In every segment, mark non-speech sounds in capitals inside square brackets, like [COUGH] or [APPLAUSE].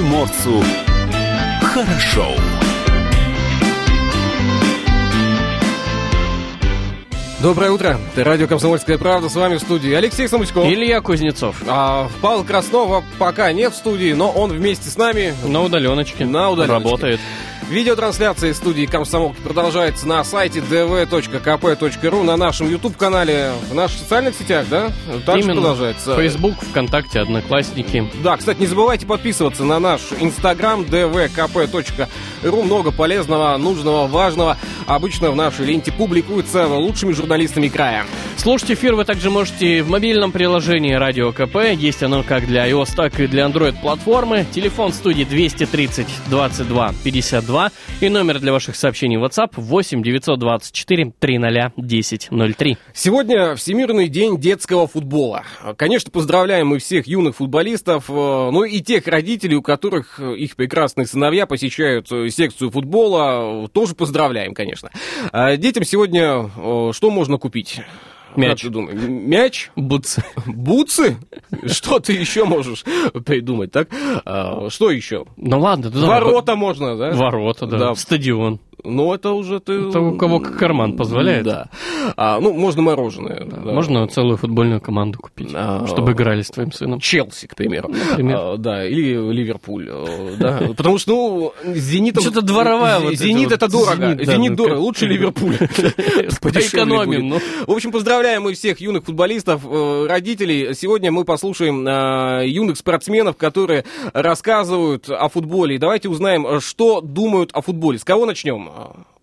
приморцу хорошо. Доброе утро. Это радио «Комсомольская правда». С вами в студии Алексей Самуськов. Илья Кузнецов. А, Павел Краснова пока нет в студии, но он вместе с нами. На удаленочке. На удаленочке. Работает. Видеотрансляция из студии «Комсомолки» продолжается на сайте dv.kp.ru, на нашем YouTube-канале, в наших социальных сетях, да? Также Именно. продолжается. Facebook, ВКонтакте, Одноклассники. Да, кстати, не забывайте подписываться на наш Инстаграм dvkp.ru. Много полезного, нужного, важного. Обычно в нашей ленте публикуется лучшими журналистами края. Слушать эфир вы также можете в мобильном приложении Радио КП. Есть оно как для iOS, так и для Android-платформы. Телефон студии 230 22 52 и номер для ваших сообщений в WhatsApp 8 924 300 10 03. Сегодня Всемирный день детского футбола. Конечно, поздравляем мы всех юных футболистов, э, ну и тех родителей, у которых э, их прекрасные сыновья посещают э, секцию футбола, тоже поздравляем, конечно. А Детям сегодня э, что можно купить? Мяч. Как ты думаешь? Мяч? Бутсы. Бутсы? Что ты еще можешь придумать, так? А, Что еще? Ну ладно. Ворота можно, да? Ворота, да. Да. Стадион. Ну, это уже ты... Это у кого карман позволяет. Да. А, ну, можно мороженое. да. Можно целую футбольную команду купить, А, чтобы играли с твоим сыном. Челси, к примеру. Например. А, да, или Ливерпуль. э, Да, потому что, ну, Зенитом... Что-то дворовая вот Зенит это дорого. Зенит, да, Зенит ну, дорого. Лучше Ливерпуль. [LAUGHS] Будет. ну. В общем, поздравляем мы всех юных футболистов, э, родителей. Сегодня мы послушаем э, юных спортсменов, которые рассказывают о футболе. И давайте узнаем, что думают о футболе. С кого начнем?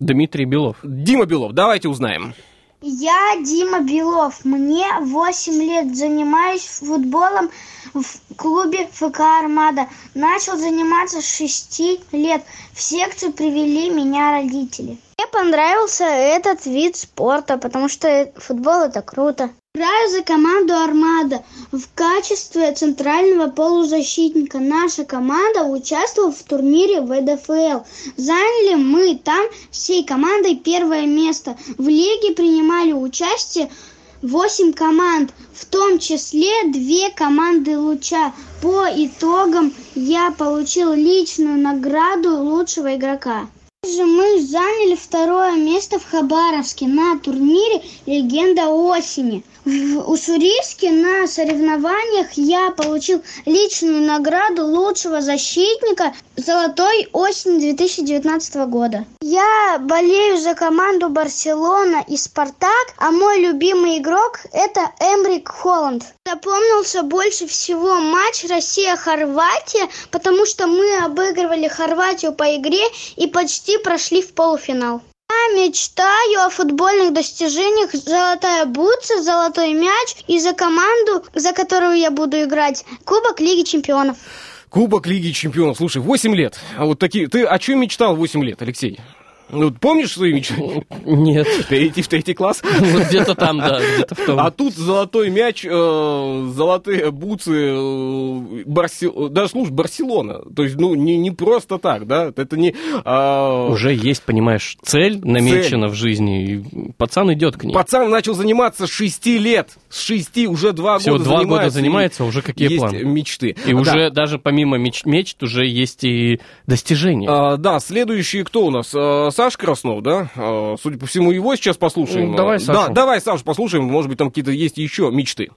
Дмитрий Белов. Дима Белов, давайте узнаем. Я Дима Белов. Мне 8 лет занимаюсь футболом в клубе ФК «Армада». Начал заниматься с 6 лет. В секцию привели меня родители. Мне понравился этот вид спорта, потому что футбол это круто. Играю за команду «Армада» в качестве центрального полузащитника. Наша команда участвовала в турнире ВДФЛ. Заняли мы там всей командой первое место. В лиге принимали участие 8 команд, в том числе две команды «Луча». По итогам я получил личную награду лучшего игрока. Также мы заняли второе место в Хабаровске на турнире «Легенда осени». В Уссурийске на соревнованиях я получил личную награду лучшего защитника «Золотой осень» 2019 года. Я болею за команду «Барселона» и «Спартак», а мой любимый игрок – это Эмрик Холланд. Запомнился больше всего матч Россия-Хорватия, потому что мы обыгрывали Хорватию по игре и почти прошли в полуфинал. Я мечтаю о футбольных достижениях «Золотая бутса», «Золотой мяч» и за команду, за которую я буду играть, Кубок Лиги Чемпионов. Кубок Лиги Чемпионов. Слушай, 8 лет. А вот такие... Ты о чем мечтал 8 лет, Алексей? Ну, помнишь свои мечты? Нет. Перейти в третий класс? Вот где-то там, да, где-то в том. А тут золотой мяч, э, золотые бутсы, э, даже, слушай, Барселона. То есть, ну, не, не просто так, да? Это не... а, Уже есть, понимаешь, цель намечена в жизни, и пацан идет к ней. Пацан начал заниматься с 6 лет. С 6 уже 2 Всего года два занимается. года занимается, а уже какие есть планы. мечты. И Да. уже даже помимо меч- мечт уже есть и достижения. А, да, следующий кто у нас? Саша Краснов, да? А, судя по всему, его сейчас послушаем. Ну, давай А, Сашу. Да, давай Сашу послушаем. Может быть, там какие-то есть еще мечты.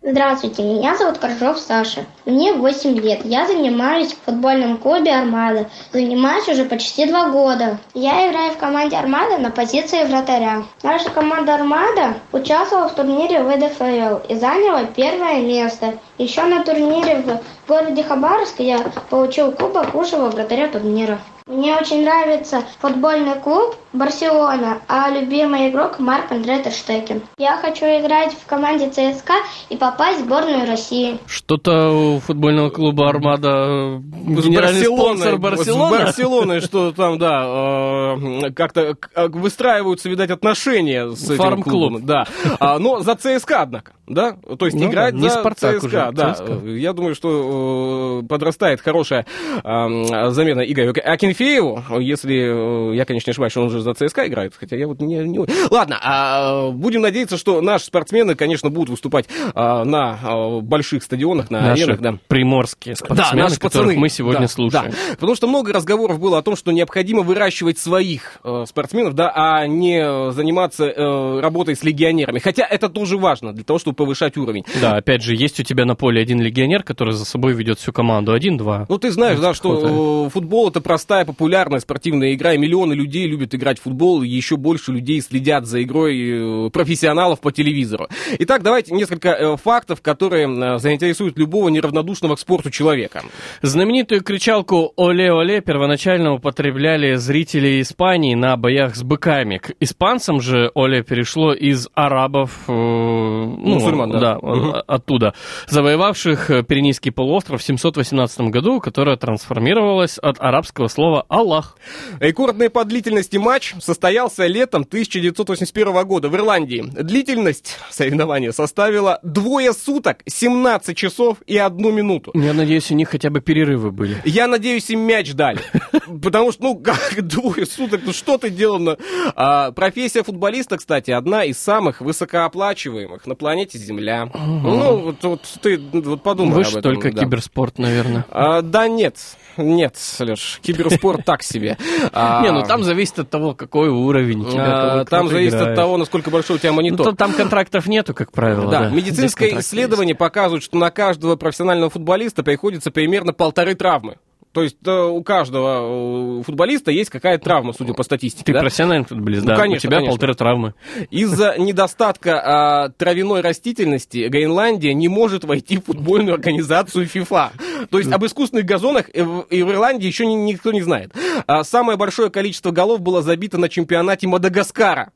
Здравствуйте, меня зовут Коржов Саша. Мне 8 лет. Я занимаюсь в футбольном клубе «Армада». Занимаюсь уже почти два года. Я играю в команде «Армада» на позиции вратаря. Наша команда «Армада» участвовала в турнире ВДФЛ и заняла первое место. Еще на турнире в городе Хабаровск я получил кубок лучшего вратаря турнира. Мне очень нравится футбольный клуб «Барселона», а любимый игрок Марк Андре Терштекен. Я хочу играть в команде ЦСКА и попасть в сборную России. Что-то у футбольного клуба «Армада» э, генеральный спонсор С Барселона. Барселоной, что там, да, э, как-то к- выстраиваются, видать, отношения с этим клубом. Да. А, но за ЦСКА, однако, да? То есть Ну играть да, не за ЦСКА, уже, да. ЦСКА. Я думаю, что э, подрастает хорошая э, замена Игорю Акинфееву, если, э, я, конечно, не ошибаюсь, он же же за ЦСКА играют, хотя я вот не... не... Ладно, а, будем надеяться, что наши спортсмены, конечно, будут выступать а, на а, больших стадионах, на Наши аренах, да. приморские спортсмены, Да, наши которых пацаны. мы сегодня Да, слушаем. да. Потому что много разговоров было о том, что необходимо выращивать своих э, спортсменов, да, а не заниматься э, работой с легионерами. Хотя это тоже важно для того, чтобы повышать уровень. Да, опять же, есть у тебя на поле один легионер, который за собой ведет всю команду. Один-два. Ну, ты знаешь, Это да, что э, футбол это простая, популярная спортивная игра, и миллионы людей любят играть в футбол, еще больше людей следят за игрой э, профессионалов по телевизору. Итак, давайте несколько э, фактов, которые э, заинтересуют любого неравнодушного к спорту человека. Знаменитую кричалку «Оле-оле» первоначально употребляли зрители Испании на боях с быками. К испанцам же «Оле» перешло из арабов, ну, Мусульман, да. Мгм. о- оттуда, завоевавших Пиренейский полуостров в 718 году, которое трансформировалось от арабского слова «Аллах». Рекордный по длительности матч состоялся летом 1981 года в Ирландии. Длительность соревнования составила двое суток, 17 часов и одну минуту. Я надеюсь, у них хотя бы перерывы были. Я надеюсь, им мяч дали. [LAUGHS] Потому что, ну, как двое суток, ну что ты делал на... А, профессия футболиста, кстати, одна из самых высокооплачиваемых на планете Земля. Ну, вот, вот ты вот подумай об Выше этом, только да. киберспорт, наверное. А, да нет, нет, Леш, киберспорт так себе. А, [LAUGHS] Не, ну там зависит от того, какой уровень а, Там зависит от того, насколько большой у тебя Ну, монитор. то там контрактов нету, как правило. Да, медицинское исследование показывает, что на каждого профессионального футболиста приходится примерно полторы травмы. То есть э, у каждого э, футболиста есть какая-то травма, судя по статистике. Ты да? профессиональный футболист, Ну, да. конечно, У тебя конечно. полторы травмы. Из-за [LAUGHS] недостатка а, травяной растительности Гренландия не может войти в футбольную организацию ФИФА. То есть об искусственных газонах и в и в Ирландии еще ни- никто не знает. А, Самое большое количество голов было забито на чемпионате Мадагаскара.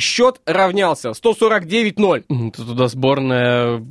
Счет равнялся 149-0. М, Тут туда сборная...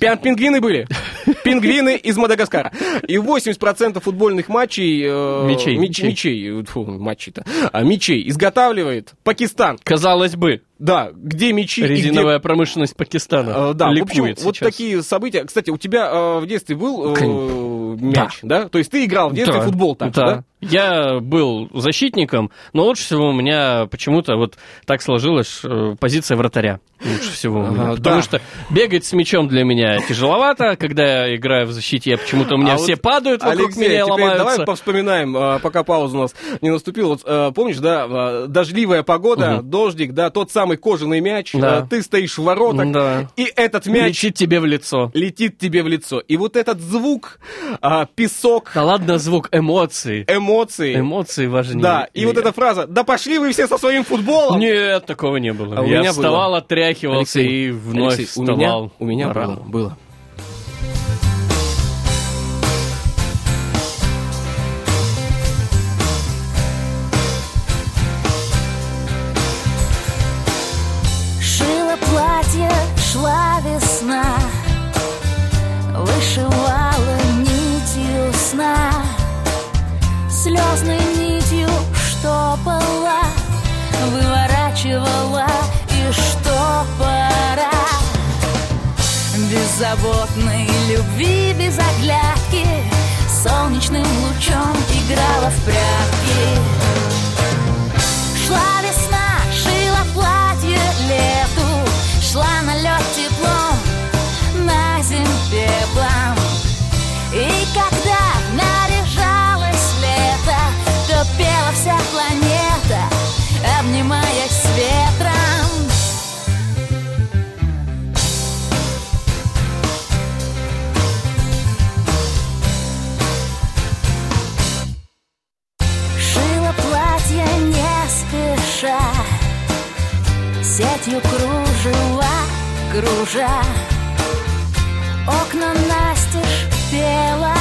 Пин- Пингвины были. [LAUGHS] Пингвины из Мадагаскара. И 80% футбольных матчей... э, Мячей, меч- мячей. Фу, матчей-то. А, мячей изготавливает Пакистан. Казалось бы, Да, где мячи и где резиновая промышленность Пакистана. Э, Да, в общем, ликует вот сейчас. такие события. Кстати, у тебя э, в детстве был э, мяч, да. То есть ты играл в детстве в Да, футбол так, да? да. Я был защитником, но лучше всего у меня почему-то вот так сложилось э, позиция вратаря. Лучше всего меня. Ага, Потому да. что бегать с мячом для меня тяжеловато. Когда я играю в защите, я почему-то у меня А все вот, падают вокруг Алексей, меня ломаются. давай повспоминаем, э, пока пауза у нас не наступила. Вот, э, помнишь, да, э, дождливая погода, Мгм. дождик, да, тот самый кожаный мяч, Да. э, ты стоишь в воротах, Да. и этот мяч Летит тебе в лицо. летит тебе в лицо. И вот этот звук, а, песок, Да ладно, звук, эмоции. эмоции. Эмоции важнее. Да, и вот эта фраза, да пошли вы все со своим футболом. Нет, такого не было. А у я меня вставал, было. отряхивался Алексей, и вновь Алексей, у меня, вставал. у меня было, было. Без оглядки, Солнечным лучом играла в прятки. Сетью кружева кружа, Окна настежь пела,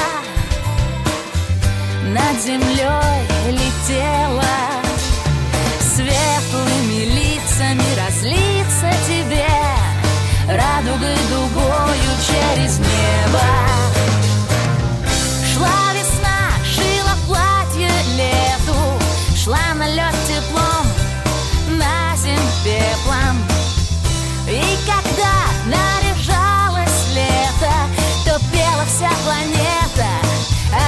Над землей летела, Светлыми лицами разлиться тебе, Радугой дугою через небо.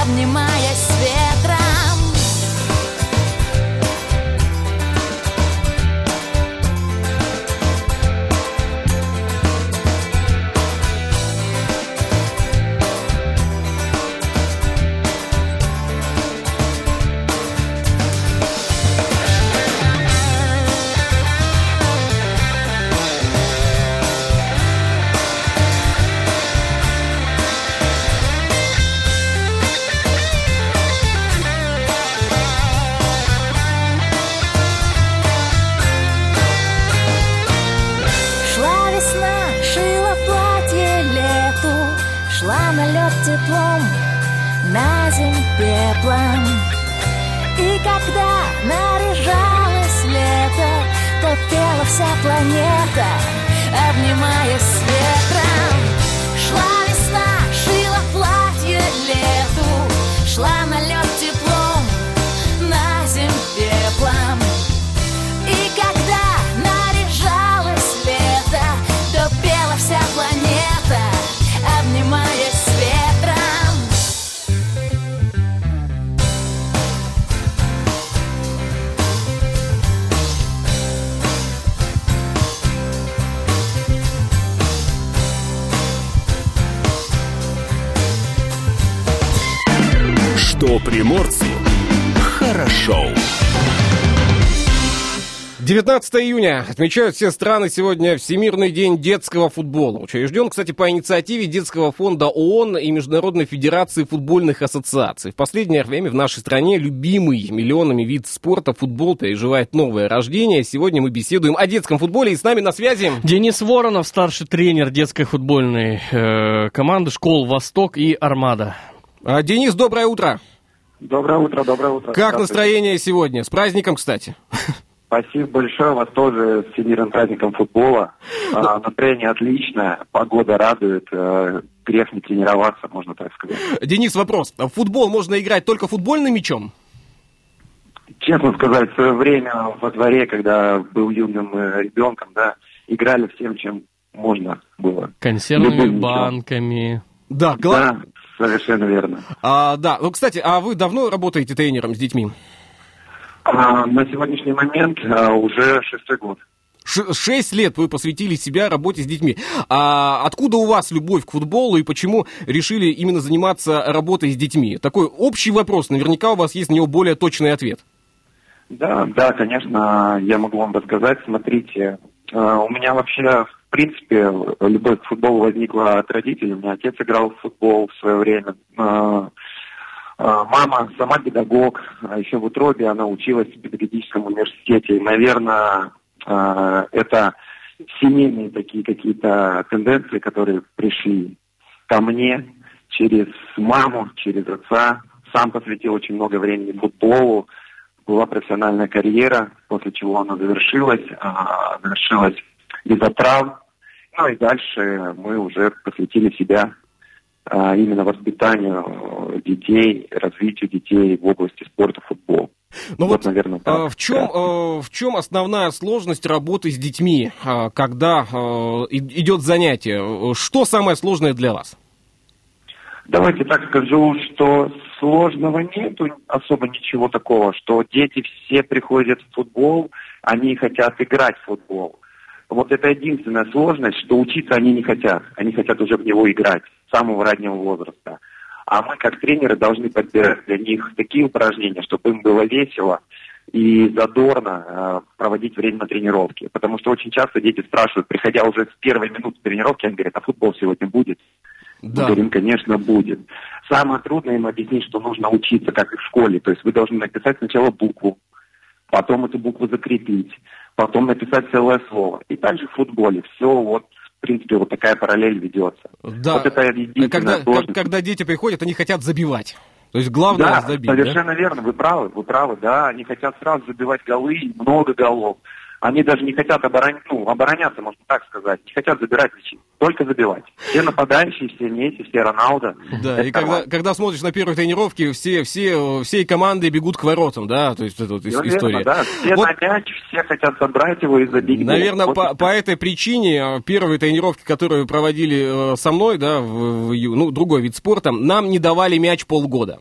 обнимая свет. На лед теплом, на земь пеплом. И когда наряжалось лето, то пела вся планета, обнимаясь с ветром. Шла весна, шила платье лету, шла на лед приморцу хорошо. 19 июня отмечают все страны сегодня Всемирный день детского футбола. Учрежден, кстати, по инициативе Детского фонда ООН и Международной Федерации футбольных ассоциаций. В последнее время в нашей стране любимый миллионами вид спорта футбол переживает новое рождение. Сегодня мы беседуем о детском футболе и с нами на связи... Денис Воронов, старший тренер детской футбольной э, команды школ «Восток» и «Армада». А, Денис, доброе утро. Доброе утро, доброе утро. Как настроение сегодня? С праздником, кстати. Спасибо большое, вас тоже с Всемирным праздником футбола. А, настроение отличное, погода радует, э, грех не тренироваться, можно так сказать. Денис, вопрос. В футбол можно играть только футбольным мячом? Честно сказать, в свое время во дворе, когда был юным э, ребенком, да, играли всем, чем можно было. Консервными Любым мячом. банками. Да, гла- Да, совершенно верно. А, да, ну, кстати, а вы давно работаете тренером с детьми? А, на сегодняшний момент а, уже шестой год. Шесть лет вы посвятили себя работе с детьми. А откуда у вас любовь к футболу и почему решили именно заниматься работой с детьми? Такой общий вопрос, наверняка у вас есть на него более точный ответ. Да, да, конечно, я могу вам рассказать. Смотрите, э, у меня вообще, принципе, любовь к футболу возникла от родителей. У меня отец играл в футбол в свое время. Э, э, Мама сама педагог, а еще в утробе она училась в педагогическом университете. Наверное, это семейные такие какие-то тенденции, которые пришли ко мне через маму, через отца. Сам посвятил очень много времени футболу была профессиональная карьера, после чего она завершилась, а, завершилась из-за травм. Ну и дальше мы уже посвятили себя а, именно воспитанию детей, развитию детей в области спорта, футбол. Ну вот, вот, наверное, так. А, В чем, Да. э, в чем основная сложность работы с детьми, а, когда идет занятие? Что самое сложное для вас? Давайте так скажу, что сложного нету особо ничего такого, что дети все приходят в футбол, они хотят играть в футбол. Вот это единственная сложность, что учиться они не хотят. Они хотят уже в него играть с самого раннего возраста. А мы, как тренеры, должны подбирать для них такие упражнения, чтобы им было весело и задорно э, проводить время на тренировке. Потому что очень часто дети спрашивают, приходя уже с первой минуты тренировки, они говорят, а футбол сегодня будет? Мы Да. говорим, конечно, будет. Самое трудное им объяснить, что нужно учиться, как и в школе. То есть вы должны написать сначала букву, потом эту букву закрепить, потом написать целое слово. И также в футболе все вот, в принципе, вот такая параллель ведется. Да. Вот это когда, сложность. когда дети приходят, они хотят забивать. То есть главное да, забить. да? совершенно верно, вы правы, вы правы, да, они хотят сразу забивать голы, много голов. Они даже не хотят оборон... ну, обороняться, можно так сказать, не хотят забирать мячи, только забивать. Все нападающие, все Месси, все Роналдо. Да, Это и когда, нормально. когда смотришь на первой тренировке, все, все, всей команды бегут к воротам, да, то есть это вот верно, история. да, все Вот, на мяч, все хотят собрать его и забить. наверное, Вот по, по этой причине э, первые тренировки, которые проводили э, со мной, да, в, в ну, другой вид спорта, нам не давали мяч полгода.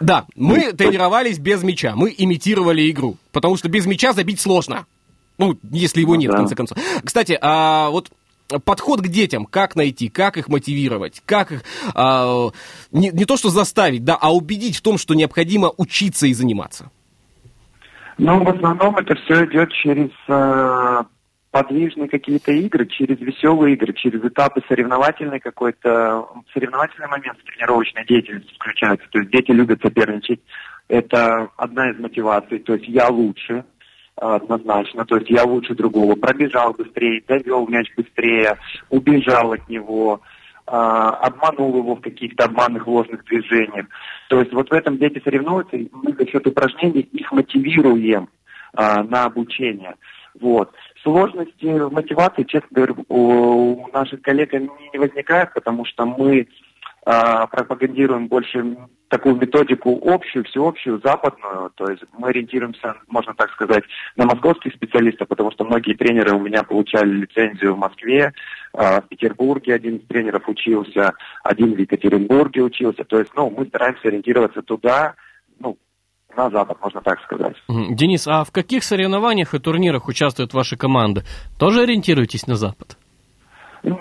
Да, мы тренировались без мяча, мы имитировали игру, потому что без мяча забить сложно. Ну, если его Ну нет, в конце концов. Кстати, а вот подход к детям, как найти, как их мотивировать, как их а, не, не то что заставить, да, а убедить в том, что необходимо учиться и заниматься. Ну, в основном это все идет через э, подвижные какие-то игры, через веселые игры, через этапы соревновательной какой-то, соревновательный момент в тренировочной деятельности включается. То есть дети любят соперничать. Это одна из мотиваций. То есть я лучше, однозначно. То есть я лучше другого. Пробежал быстрее, довел мяч быстрее, убежал от него. а, обманул его в каких-то обманных ложных движениях. То есть вот в этом дети соревнуются, и мы за счет упражнений их мотивируем а, на обучение. Вот. Сложности в мотивации, честно говоря, у наших коллег не возникает, потому что мы а, пропагандируем больше такую методику общую, всеобщую, западную. То есть мы ориентируемся, можно так сказать, на московских специалистов, потому что многие тренеры у меня получали лицензию в Москве, а, в Петербурге один из тренеров учился, один в Екатеринбурге учился. То есть, ну, мы стараемся ориентироваться туда, ну, на Запад, можно так сказать. Денис, а в каких соревнованиях и турнирах участвует ваша команда? Тоже ориентируетесь на Запад? Ну,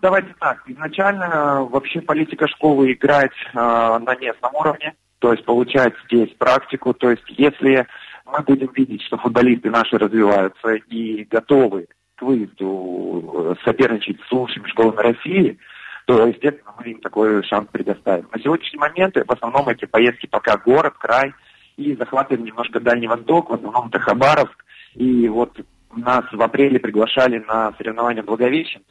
давайте так. Изначально э, вообще политика школы играть э, на местном уровне, то есть получать здесь практику. То есть если мы будем видеть, что футболисты наши развиваются и готовы к выезду э, соперничать с лучшими школами России, то, естественно, мы им такой шанс предоставим. На сегодняшний момент в основном эти поездки пока город, край, и захватываем немножко Дальний Восток, в основном это Хабаровск. И вот нас в апреле приглашали на соревнования Благовещенск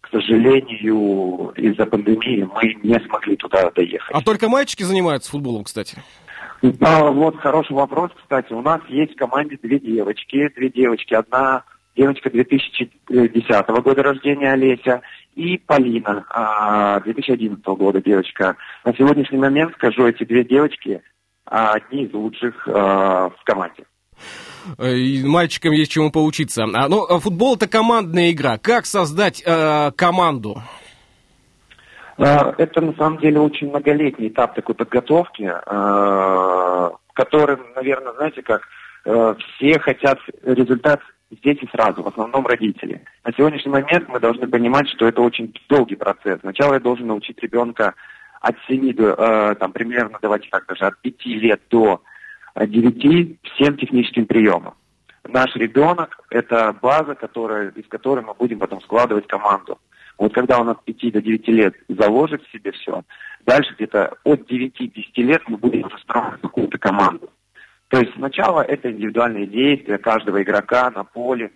к сожалению, из-за пандемии мы не смогли туда доехать. А только мальчики занимаются футболом, кстати? А, вот хороший вопрос, кстати. У нас есть в команде две девочки. Две девочки. Одна девочка 2010 года рождения Олеся и Полина 2011 а, года девочка. На сегодняшний момент, скажу, эти две девочки одни из лучших а, в команде. Э, и мальчикам есть чему поучиться. А, ну, а футбол это командная игра. Как создать э, команду? А, это на самом деле очень многолетний этап такой подготовки, э, который, наверное, знаете как, все хотят результат здесь и сразу, в основном родители. На сегодняшний момент мы должны понимать, что это очень долгий процесс. Сначала я должен научить ребенка от 7 до, там, примерно, давайте так даже, от 5 лет до 9 всем техническим приемам. Наш ребенок – это база, которая, из которой мы будем потом складывать команду. Вот когда он от 5 до 9 лет заложит в себе все, дальше где-то от 9-10 лет мы будем строить какую-то команду. То есть сначала это индивидуальные действия каждого игрока на поле.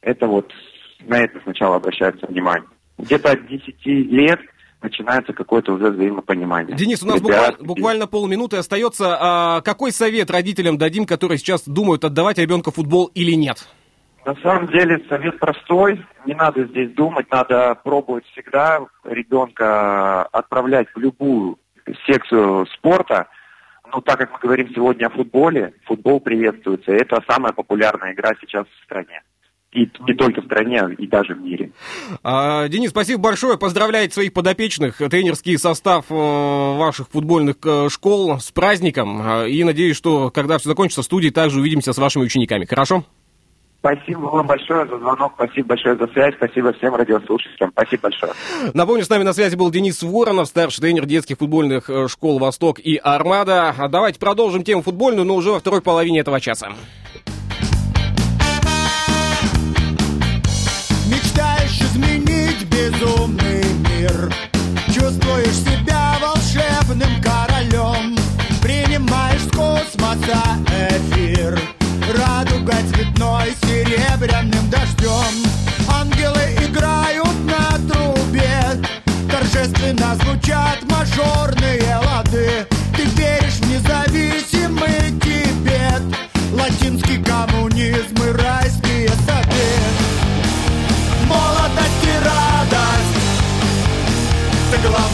Это вот на это сначала обращается внимание. Где-то от 10 лет – начинается какое-то уже взаимопонимание. Денис, у нас буквально, буквально полминуты остается. А какой совет родителям дадим, которые сейчас думают, отдавать ребенка футбол или нет? На самом деле совет простой. Не надо здесь думать, надо пробовать всегда ребенка отправлять в любую секцию спорта. Ну, так как мы говорим сегодня о футболе, футбол приветствуется. Это самая популярная игра сейчас в стране и не только в стране, и даже в мире. А, Денис, спасибо большое. Поздравляю своих подопечных, тренерский состав э, ваших футбольных э, школ с праздником. А, и надеюсь, что когда все закончится в студии, также увидимся с вашими учениками. Хорошо? Спасибо вам большое за звонок, спасибо большое за связь, спасибо всем радиослушателям, спасибо большое. Напомню, с нами на связи был Денис Воронов, старший тренер детских футбольных э, школ «Восток» и «Армада». Давайте продолжим тему футбольную, но уже во второй половине этого часа. Чувствуешь себя волшебным королем Принимаешь с космоса эфир. Радуга цветной серебряным дождем. Ангелы играют на трубе Торжественно звучат мажорные лады. Ты веришь в независимый Тибет Латинский коммунизм и райские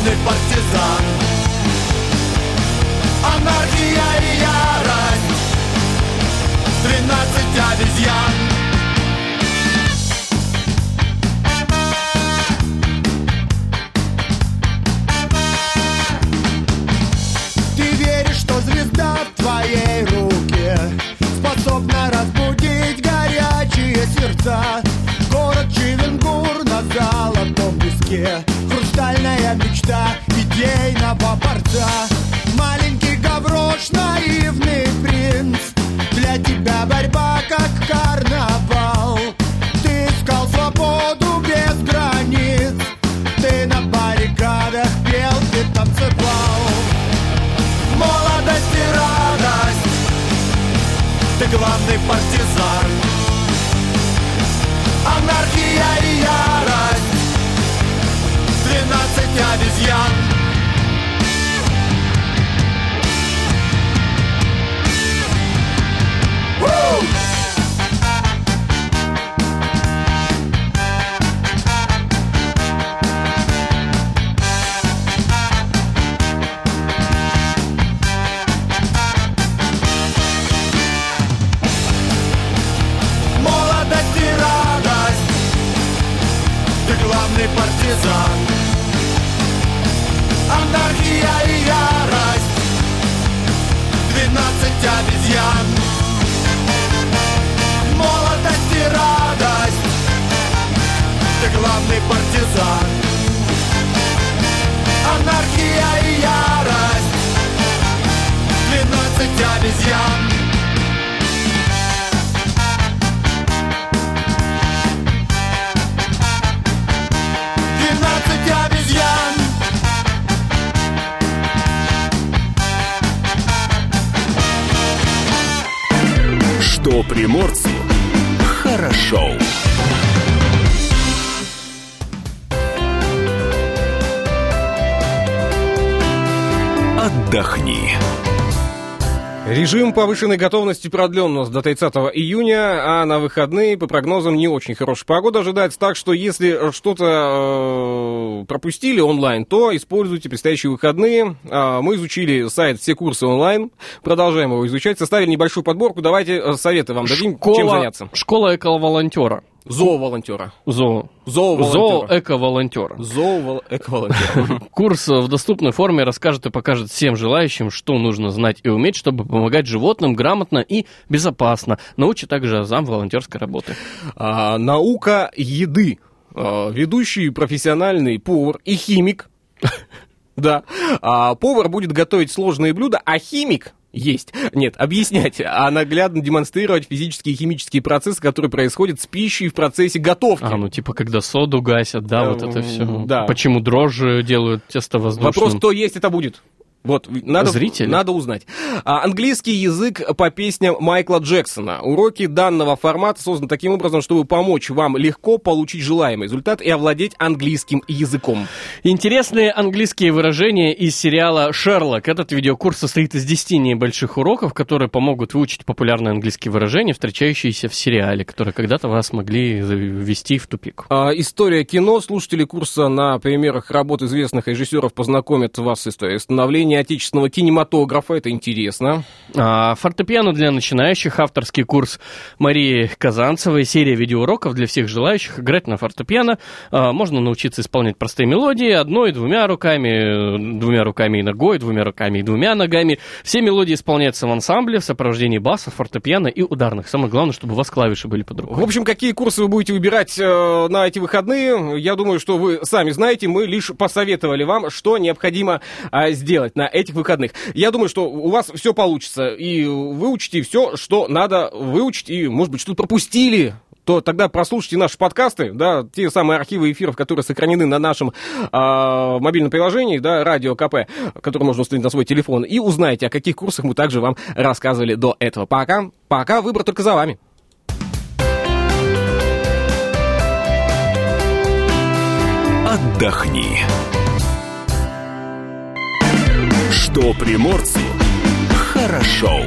Главный партизан. Анархия и ярость. Тринадцать обезьян. Твоей руке Способна разбудить горячие сердца мечта идейного борца. Маленький гаврош, наивный принц. Для тебя борьба как карнавал. Ты искал свободу без границ. Ты на баррикадах пел, ты танцевал. Молодость и радость. Ты главный партизан is young Главный партизан. Анархия и ярость. Двенадцать обезьян. Что приморцу хорошо. Отдохни. Режим повышенной готовности продлен у нас до 30 июня, а на выходные, по прогнозам, не очень хорошая погода ожидается. Так что, если что-то э, пропустили онлайн, то используйте предстоящие выходные. А, мы изучили сайт «Все курсы онлайн», продолжаем его изучать, составили небольшую подборку. Давайте э, советы вам дадим, чем заняться. Школа эко-волонтера. Зооволонтера. Зоо. Зоо-эко-волонтера. Зооволонтера. [LAUGHS] Курс в доступной форме расскажет и покажет всем желающим, что нужно знать и уметь, чтобы помогать животным грамотно и безопасно. Научит также азам волонтерской работы. А, наука еды. А, ведущий профессиональный повар и химик. [LAUGHS] Да. А, повар будет готовить сложные блюда, а химик есть. Нет, объяснять, а наглядно демонстрировать физические и химические процессы, которые происходят с пищей в процессе готовки. А, ну типа когда соду гасят, да, вот это все. да. Почему дрожжи делают тесто воздушным? Вопрос, кто есть, это будет. Вот, надо, Зрители? надо узнать. А, английский язык по песням Майкла Джексона. Уроки данного формата созданы таким образом, чтобы помочь вам легко получить желаемый результат и овладеть английским языком. Интересные английские выражения из сериала «Шерлок». Этот видеокурс состоит из 10 небольших уроков, которые помогут выучить популярные английские выражения, встречающиеся в сериале, которые когда-то вас могли ввести в тупик. А, история кино. Слушатели курса на примерах работ известных режиссеров познакомят вас с историей становления отечественного кинематографа. Это интересно. А, фортепиано для начинающих, авторский курс Марии Казанцевой, серия видеоуроков для всех желающих играть на фортепиано. А, можно научиться исполнять простые мелодии одной, двумя руками, двумя руками и ногой, двумя руками и двумя ногами. Все мелодии исполняются в ансамбле в сопровождении баса, фортепиано и ударных. Самое главное, чтобы у вас клавиши были под рукой. В общем, какие курсы вы будете выбирать э, на эти выходные, я думаю, что вы сами знаете. Мы лишь посоветовали вам, что необходимо а, сделать на этих выходных. Я думаю, что у вас все получится. И выучите все, что надо выучить. И, может быть, что-то пропустили то тогда прослушайте наши подкасты, да, те самые архивы эфиров, которые сохранены на нашем а, мобильном приложении, да, Радио КП, которое можно установить на свой телефон, и узнаете, о каких курсах мы также вам рассказывали до этого. Пока, пока, выбор только за вами. Отдохни. Что приморцу хорошо.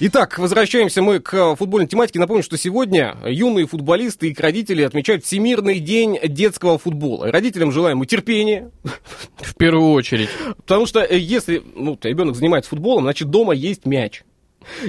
Итак, возвращаемся мы к футбольной тематике. Напомню, что сегодня юные футболисты и их родители отмечают Всемирный день детского футбола. Родителям желаем мы терпения, В первую очередь. потому что э, если ну, ребенок занимается футболом, значит дома есть мяч.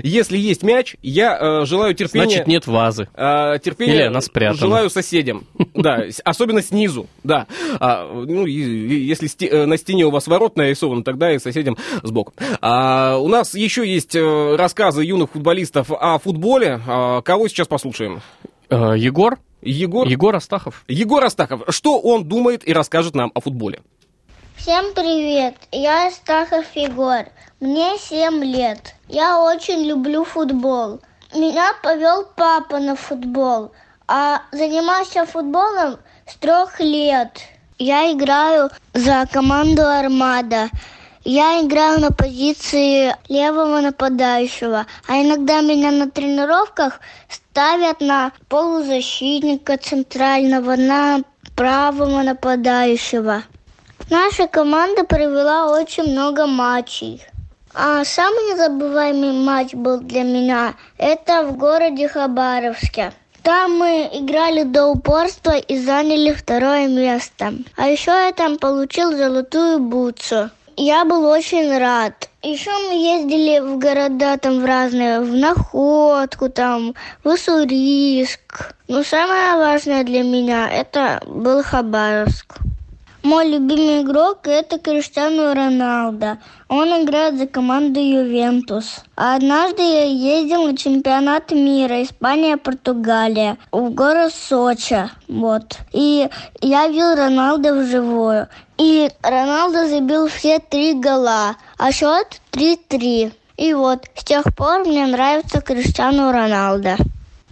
Если есть мяч, я э, желаю терпения. Значит, нет вазы. А, терпения Или она спрятана. желаю соседям, да, особенно снизу, да. А, ну, и- и если сте- э, на стене у вас ворот нарисован, тогда и соседям сбоку. А, у нас еще есть э, рассказы юных футболистов о футболе. А, кого сейчас послушаем? Э, Егор? Егор? Егор Астахов. Егор Астахов. Что он думает и расскажет нам о футболе? Всем привет, я Стахов Егор, мне 7 лет. Я очень люблю футбол. Меня повел папа на футбол, а занимаюсь я футболом с трех лет. Я играю за команду Армада. Я играю на позиции левого нападающего, а иногда меня на тренировках ставят на полузащитника центрального, на правого нападающего. Наша команда провела очень много матчей. А самый незабываемый матч был для меня это в городе Хабаровске. Там мы играли до упорства и заняли второе место. А еще я там получил золотую бутсу. Я был очень рад. Еще мы ездили в города там в разные, в Находку, там, в Уссурийск. Но самое важное для меня это был Хабаровск. Мой любимый игрок это Криштиану Роналдо. Он играет за команду Ювентус. А однажды я ездил на чемпионат мира Испания-Португалия в город Сочи. Вот. И я видел Роналдо вживую. И Роналдо забил все три гола. А счет 3-3. И вот, с тех пор мне нравится Криштиану Роналдо.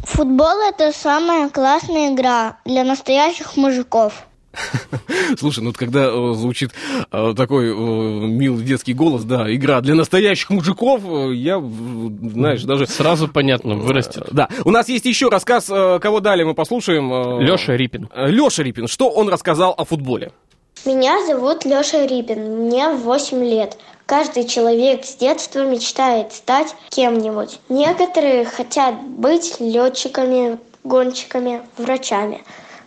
Футбол это самая классная игра для настоящих мужиков. [LAUGHS] Слушай, ну вот когда э, звучит э, такой э, милый детский голос, да, игра для настоящих мужиков, э, я, знаешь, даже... Сразу понятно, вырастет. Да, у нас есть еще рассказ, э, кого далее мы послушаем. Леша Рипин. Леша Рипин, что он рассказал о футболе? Меня зовут Леша Рипин, мне 8 лет. Каждый человек с детства мечтает стать кем-нибудь. Некоторые хотят быть летчиками, гонщиками, врачами.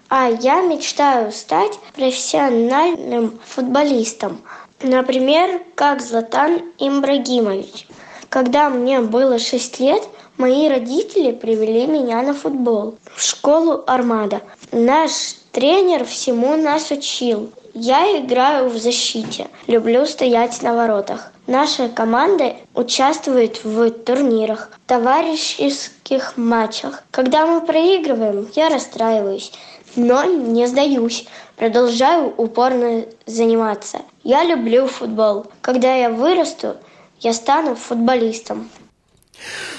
А я мечтаю стать профессиональным футболистом. Например, как Златан Имбрагимович. Когда мне было 6 лет, мои родители привели меня на футбол в школу «Армада». Наш тренер всему нас учил. Я играю в защите. Люблю стоять на воротах. Наша команда участвует в турнирах, товарищеских матчах. Когда мы проигрываем, я расстраиваюсь, но не сдаюсь. Продолжаю упорно заниматься. Я люблю футбол. Когда я вырасту, я стану футболистом.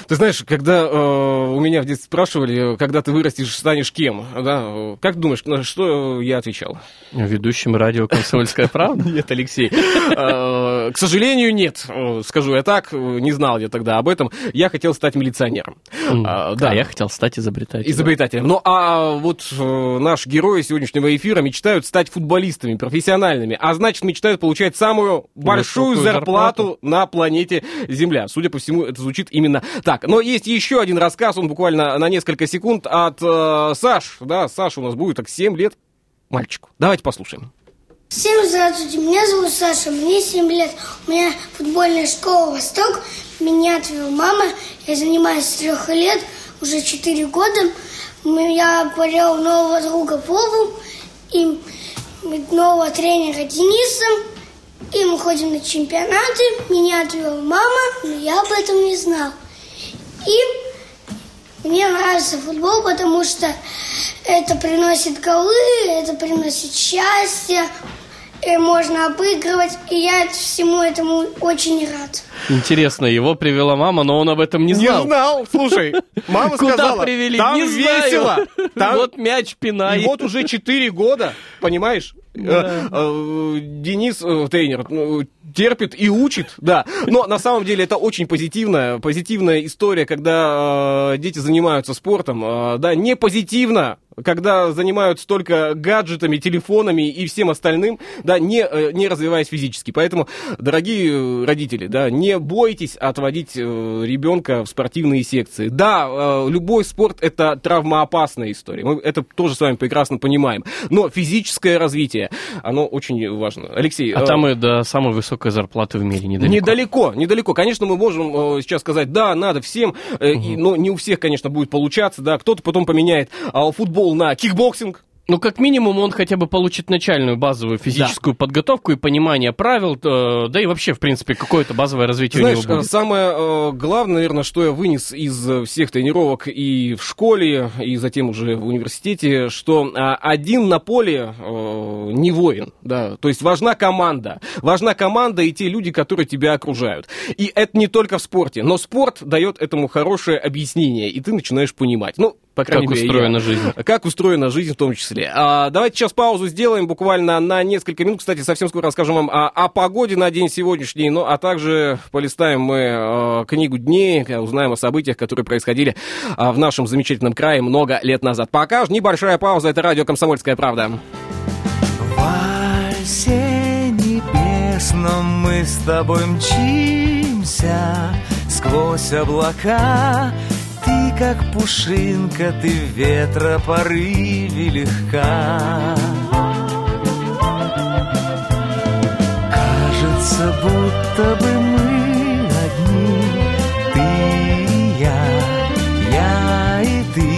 Ты знаешь, когда э, у меня в детстве спрашивали, когда ты вырастешь, станешь кем, да, как думаешь, на что я отвечал? Ведущим радио «Комсомольская правда». [LAUGHS] Нет, Алексей. Э, К сожалению, нет. Э, Скажу я так, э, не знал я тогда об этом. Я хотел стать милиционером. Да, я хотел стать изобретателем. Изобретателем. Ну, а вот наши герои сегодняшнего эфира мечтают стать футболистами, профессиональными, а значит, мечтают получать самую большую зарплату. на планете Земля. Судя по всему, это звучит именно так. Но есть еще один рассказ, он буквально на несколько секунд от э, Саш. Да, Саша у нас будет так 7 лет мальчику. Давайте послушаем. Всем здравствуйте, меня зовут Саша, мне 7 лет. У меня футбольная школа «Восток». Меня отвела мама. Я занимаюсь с трех лет, уже 4 года. Я потерял нового друга Вову и нового тренера Дениса. И мы ходим на чемпионаты. Меня отвела мама, но я об этом не знал. И мне нравится футбол, потому что это приносит голы, это приносит счастье, и можно обыгрывать, и я всему этому очень рад. Интересно, его привела мама, но он об этом не знал. Не знал, слушай. [LAUGHS] Мама Куда сказала, привели? там не знаю. весело. [LAUGHS] Там Вот мяч пинай. И вот уже 4 года, понимаешь? Да. Э, э, Денис, э, тренер, ну, терпит и учит, да. Но на самом деле это очень позитивная, позитивная история, когда э, дети занимаются спортом. Э, да, не позитивно, когда занимаются только гаджетами, телефонами и всем остальным, да, не, э, не развиваясь физически. Поэтому, дорогие э, родители, да, не бойтесь отводить э, ребенка в спортивные секции. Да, любой спорт это травмоопасная история. Мы это тоже с вами прекрасно понимаем. Но физическое развитие, оно очень важно. Алексей, А э, там и до самой высокой зарплаты в мире недалеко. Недалеко, недалеко. Конечно, мы можем сейчас сказать, да, надо всем, и- но не у всех, конечно, будет получаться, да. Кто-то потом поменяет а, футбол на кикбоксинг. Ну, как минимум, он хотя бы получит начальную базовую физическую подготовку и понимание правил, э, да и вообще, в принципе, какое-то базовое развитие Знаешь, у него э, будет. самое э, главное, наверное, что я вынес из всех тренировок и в школе, и затем уже в университете, что а, один на поле не воин, да, то есть важна команда, важна команда и те люди, которые тебя окружают. И это не только в спорте, но спорт дает этому хорошее объяснение, и ты начинаешь понимать. Ну, по крайней Как мере, устроена я. жизнь. Как устроена жизнь в том числе. А, давайте сейчас паузу сделаем буквально на несколько минут. Кстати, совсем скоро расскажем вам о, о погоде на день сегодняшний, ну, а также полистаем мы э, книгу дней, э, узнаем о событиях, которые происходили э, в нашем замечательном крае много лет назад. Пока ж небольшая пауза, это радио «Комсомольская правда». небесном мы с тобой мчимся сквозь облака. Как пушинка, ты ветра порыве легка. Кажется, будто бы мы одни, ты и я, я и ты.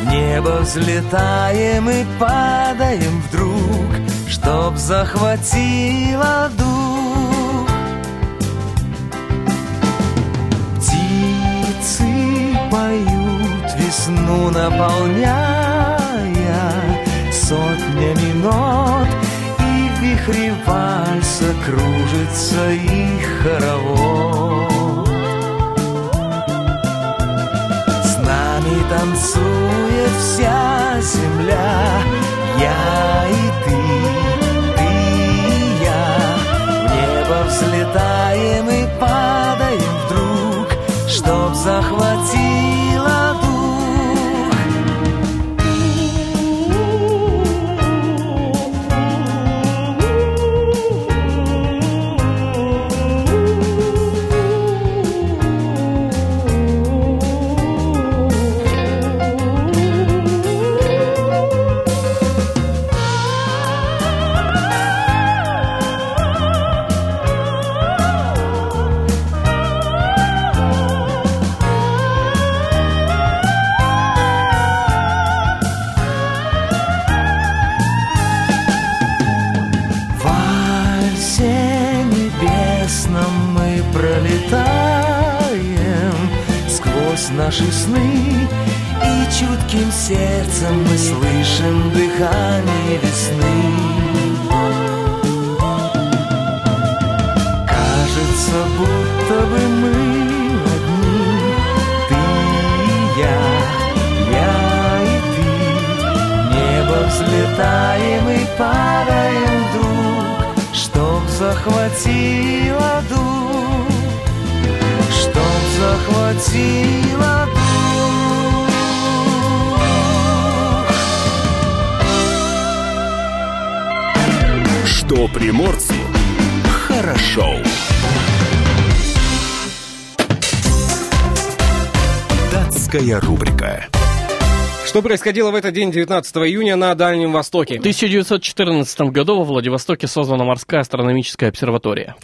В небо взлетаем и падаем вдруг, чтоб захватило дух. Поют весну наполняя сотнями нот, и в вихре вальса кружится их хоровод. С нами танцует вся земля, я и ты, ты и я. В небо взлетаем и падаем вдруг, чтоб захватило сны И чутким сердцем мы слышим дыхание весны. Кажется, будто бы мы одни Ты и я, я и ты. Небо взлетаем и падаем вдруг, Чтоб захватило дух, Чтоб приморцу хорошо. Датская рубрика. Что происходило в этот день, 19 июня, на Дальнем Востоке? В 1914 году во Владивостоке создана морская астрономическая обсерватория.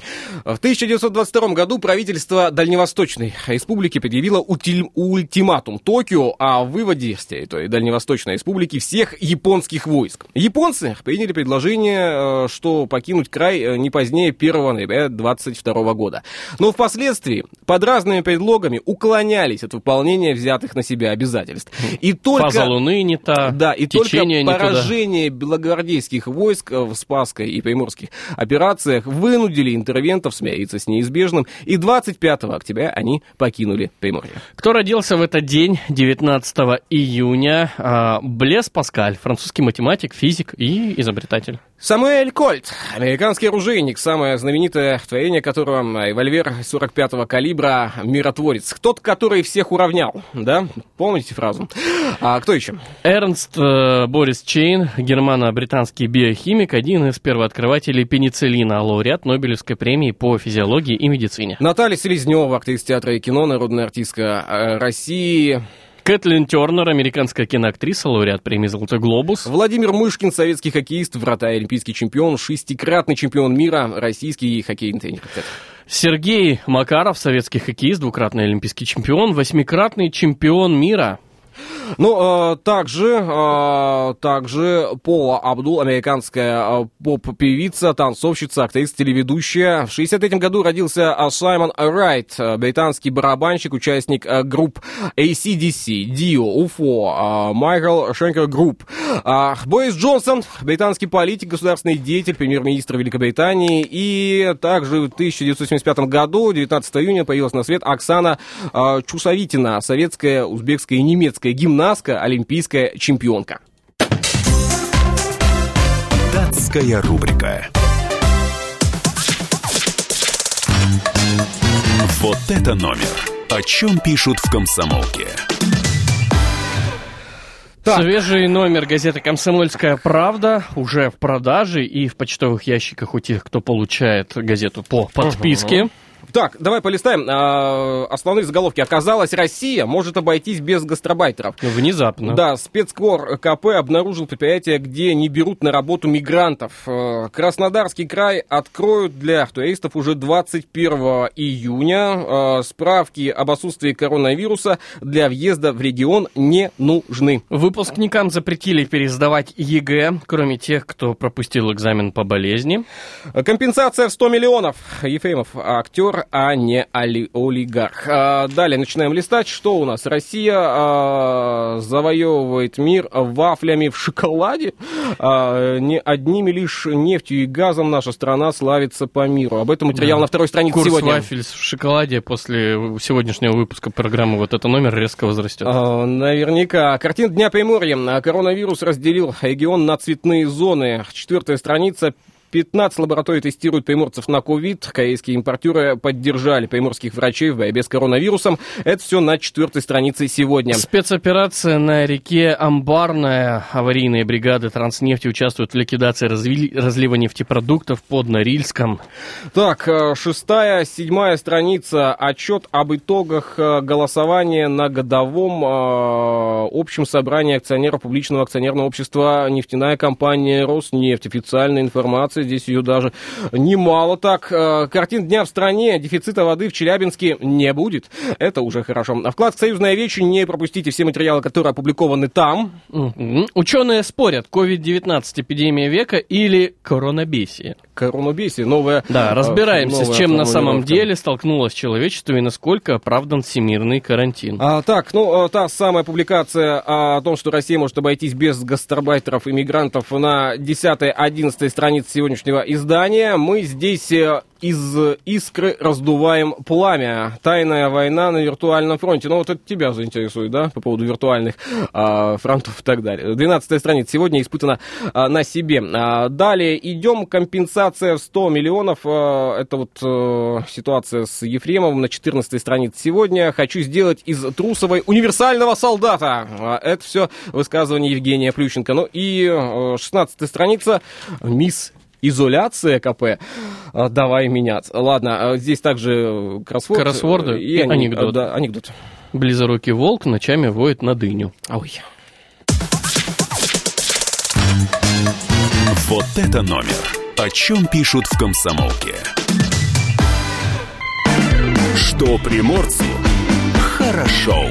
В 1922 году правительство Дальневосточной Республики предъявило ультиматум Токио о выводе с территории Дальневосточной Республики всех японских войск. Японцы приняли предложение, э, что покинуть край э, не позднее 1 ноября 2022 года. Но впоследствии под разными предлогами уклонялись от выполнения взятых на себя обязательств. И только... Луны не та, Да, и только не туда. поражение белогвардейских войск в Спасской и Приморских операциях вынудили интервентов смириться с неизбежным, и 25 октября они покинули Приморье. Кто родился в этот день, 19 июня? А, Блез Паскаль, французский математик, физик и изобретатель. Самуэль Кольт, американский оружейник, самое знаменитое творение которого револьвер 45-го калибра «Миротворец». Тот, который всех уравнял, да? Помните фразу? А кто еще? Эрнст э, Борис Чейн, германо-британский биохимик, один из первооткрывателей пенициллина, лауреат Нобелевской премии по физиологии и медицине. Наталья Селезнева, актриса театра и кино, народная артистка э, России. Кэтлин Тернер, американская киноактриса, лауреат премии «Золотой глобус». Владимир Мышкин, советский хоккеист, вратарь, олимпийский чемпион, шестикратный чемпион мира, российский хоккейный тренер. Сергей Макаров, советский хоккеист, двукратный олимпийский чемпион, восьмикратный чемпион мира. Ну, э, также, э, также Пола Абдул, американская э, поп-певица, танцовщица, актриса, телеведущая. В 63 году родился Саймон Райт, британский барабанщик, участник групп AC/DC, Dio, UFO, Michael Schenker Group. Борис Джонсон, британский политик, государственный деятель, премьер-министр Великобритании. И также в 1975 году, 19 июня, появилась на свет Оксана Чусовитина, советская, узбекская и немецкая гимнастка гимнастка, олимпийская чемпионка. Датская рубрика. Вот это номер. О чем пишут в комсомолке. Так. Свежий номер газеты «Комсомольская правда» уже в продаже и в почтовых ящиках у тех, кто получает газету по подписке. Так, давай полистаем. А, основные заголовки. Оказалось, Россия может обойтись без гастробайтеров. Внезапно. Да, спецкор КП обнаружил предприятие, где не берут на работу мигрантов. Э, Краснодарский край откроют для туристов уже 21 июня. Э, Справки об отсутствии коронавируса для въезда в регион не нужны. Выпускникам запретили пересдавать ЕГЭ, кроме тех, кто пропустил экзамен по болезни. Компенсация в 100 миллионов. Ефремов актер, а не оли- олигарх. А, Далее начинаем листать. Что у нас? Россия а, завоевывает мир вафлями в шоколаде. А, не одними лишь нефтью и газом наша страна славится по миру. Об этом материал Да. на второй странице Курс сегодня. вафель в шоколаде после сегодняшнего выпуска программы «Вот это номер» резко возрастет. А, Наверняка. Картина Дня Приморья. Коронавирус разделил регион на цветные зоны. Четвертая страница. 15 лабораторий тестируют приморцев на ковид. Корейские импортеры поддержали приморских врачей в борьбе с коронавирусом. Это все на четвертой странице сегодня. Спецоперация на реке Амбарная. Аварийные бригады Транснефти участвуют в ликвидации разви- разлива нефтепродуктов под Норильском. Так, э, шестая, седьмая страница. Отчет об итогах э, голосования на годовом э, общем собрании акционеров публичного акционерного общества «Нефтяная компания Роснефть». Официальная информация, здесь ее даже немало. Так, э, картин дня в стране, дефицита воды в Челябинске не будет. Это уже хорошо. А вклад в союзное вече не пропустите все материалы, которые опубликованы там. Ученые спорят, COVID-19 эпидемия века или коронабесие. Коронабесие, новая... Да, э, разбираемся, с новая чем на самом деле столкнулось человечество и насколько оправдан всемирный карантин. А, так, ну, а, та самая публикация а, о том, что Россия может обойтись без гастарбайтеров и мигрантов на 10-11 странице сегодняшнего издания. Мы здесь э, из искры раздуваем пламя. Тайная война на виртуальном фронте. Ну, вот это тебя заинтересует, да, по поводу виртуальных а, фронтов и так далее. 12 страница сегодня испытана а, на себе. А, далее идем. Компенсация в 100 миллионов. А, это вот э, ситуация с Ефремовым на 14 странице сегодня. Хочу сделать из Трусовой универсального солдата. А, это все высказывание Евгения Плющенко. Ну и э, 16 страница. Мисс Изоляция КП. А, Давай меняться. Ладно, а здесь также кроссворд. Кроссворды э, и ани- анекдот. Да, анекдот. Близорукий волк ночами воет на дыню. Ой. Вот это номер. О чем пишут в комсомолке. Что приморцу хорошо.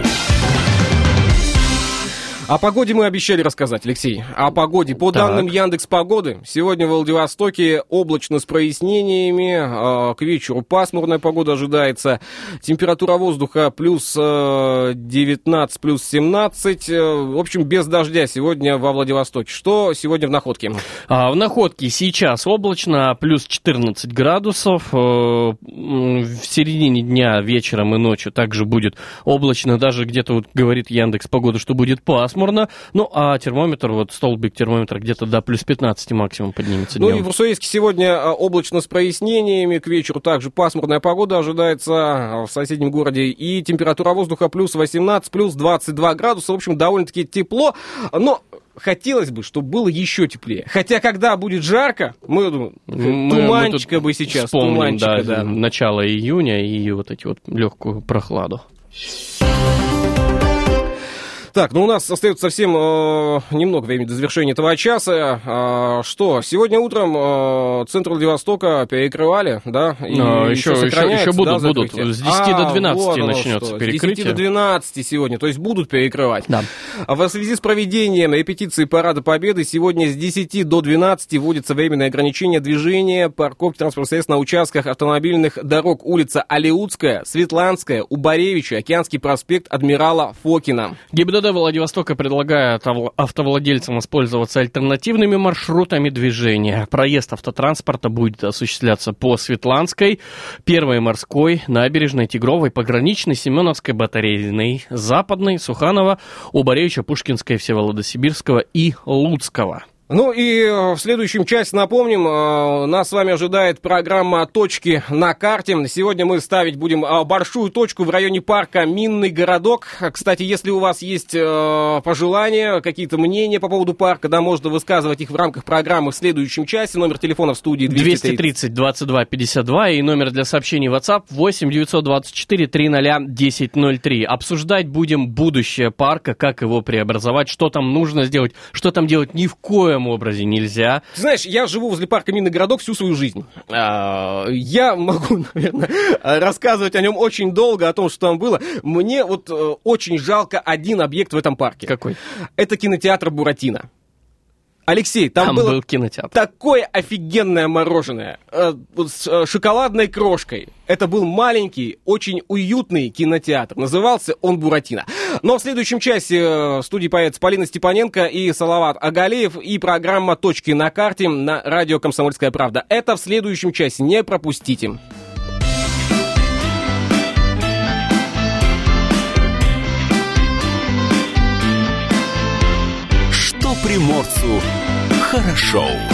О погоде мы обещали рассказать, Алексей. О погоде. По Так. данным Яндекс Погоды, сегодня в Владивостоке облачно с прояснениями. а, К вечеру пасмурная погода ожидается. Температура воздуха плюс э, 19, плюс 17. Э, В общем, без дождя сегодня во Владивостоке. Что сегодня в находке? А в Находке сейчас облачно, плюс 14 градусов. Э, В середине дня, вечером и ночью также будет облачно. Даже где-то вот говорит Яндекс Погода, что будет пасмурно. Ну, а термометр, вот столбик термометра где-то до плюс 15 максимум поднимется Ну и днем. в Руссоейске сегодня а, облачно с прояснениями, к вечеру также пасмурная погода ожидается а, в соседнем городе, и температура воздуха плюс 18, плюс 22 градуса, в общем, довольно-таки тепло, но хотелось бы, чтобы было еще теплее. Хотя, когда будет жарко, мы думаем, Мы- туманчика мы бы сейчас, вспомним, туманчика, да, да. начало июня и вот эти вот легкую прохладу. Так, ну у нас остается совсем э, немного времени до завершения этого часа. А, что, сегодня утром э, центр Владивостока перекрывали, да? И А, еще- еще- еще будут, да, будут. С 10 до А, 12 вот начнется что, перекрытие. С 10 до 12 сегодня, то есть будут перекрывать. Да. А В связи с проведением репетиции Парада Победы сегодня с 10 до 12 вводится временное ограничение движения парковки транспортных средств на участках автомобильных дорог улица Алиутская, Светланская, Убаревича, Океанский проспект Адмирала Фокина. ГИБДД ГИБДД Владивостока предлагает ав- автовладельцам воспользоваться альтернативными маршрутами движения. Проезд автотранспорта будет осуществляться по Светланской, Первой морской, набережной, Тигровой, Пограничной, Семеновской, Батарейной, Западной, Суханова, Убаревича, Пушкинской, Всеволодосибирского и Луцкого. Ну и э, в следующем части напомним, э, нас с вами ожидает программа «Точки на карте». Сегодня мы ставить будем э, большую точку в районе парка «Минный городок». Кстати, если у вас есть пожелания, какие-то мнения по поводу парка, да, можно высказывать их в рамках программы в следующем часе. Номер телефона в студии 230. 230 22 52 и номер для сообщений WhatsApp 8 924 300 1003. Обсуждать будем будущее парка, как его преобразовать, что там нужно сделать, что там делать ни в коем образе нельзя. Ты знаешь, я живу возле парка Минный городок всю свою жизнь. А, Я могу, [LAUGHS] наверное, рассказывать о нем очень долго, о том, что там было. Мне вот э, очень жалко один объект в этом парке. Какой? Это кинотеатр Буратино. Алексей, там, Там было был кинотеатр. такое офигенное мороженое э, с э, шоколадной крошкой. Это был маленький, очень уютный кинотеатр. Назывался он Буратино. Но в следующем часе э, в студии появится Полина Степаненко и Салават Агалеев и программа «Точки на карте» на радио «Комсомольская правда». Это в следующем часе. Не пропустите. Приморцу хорошо.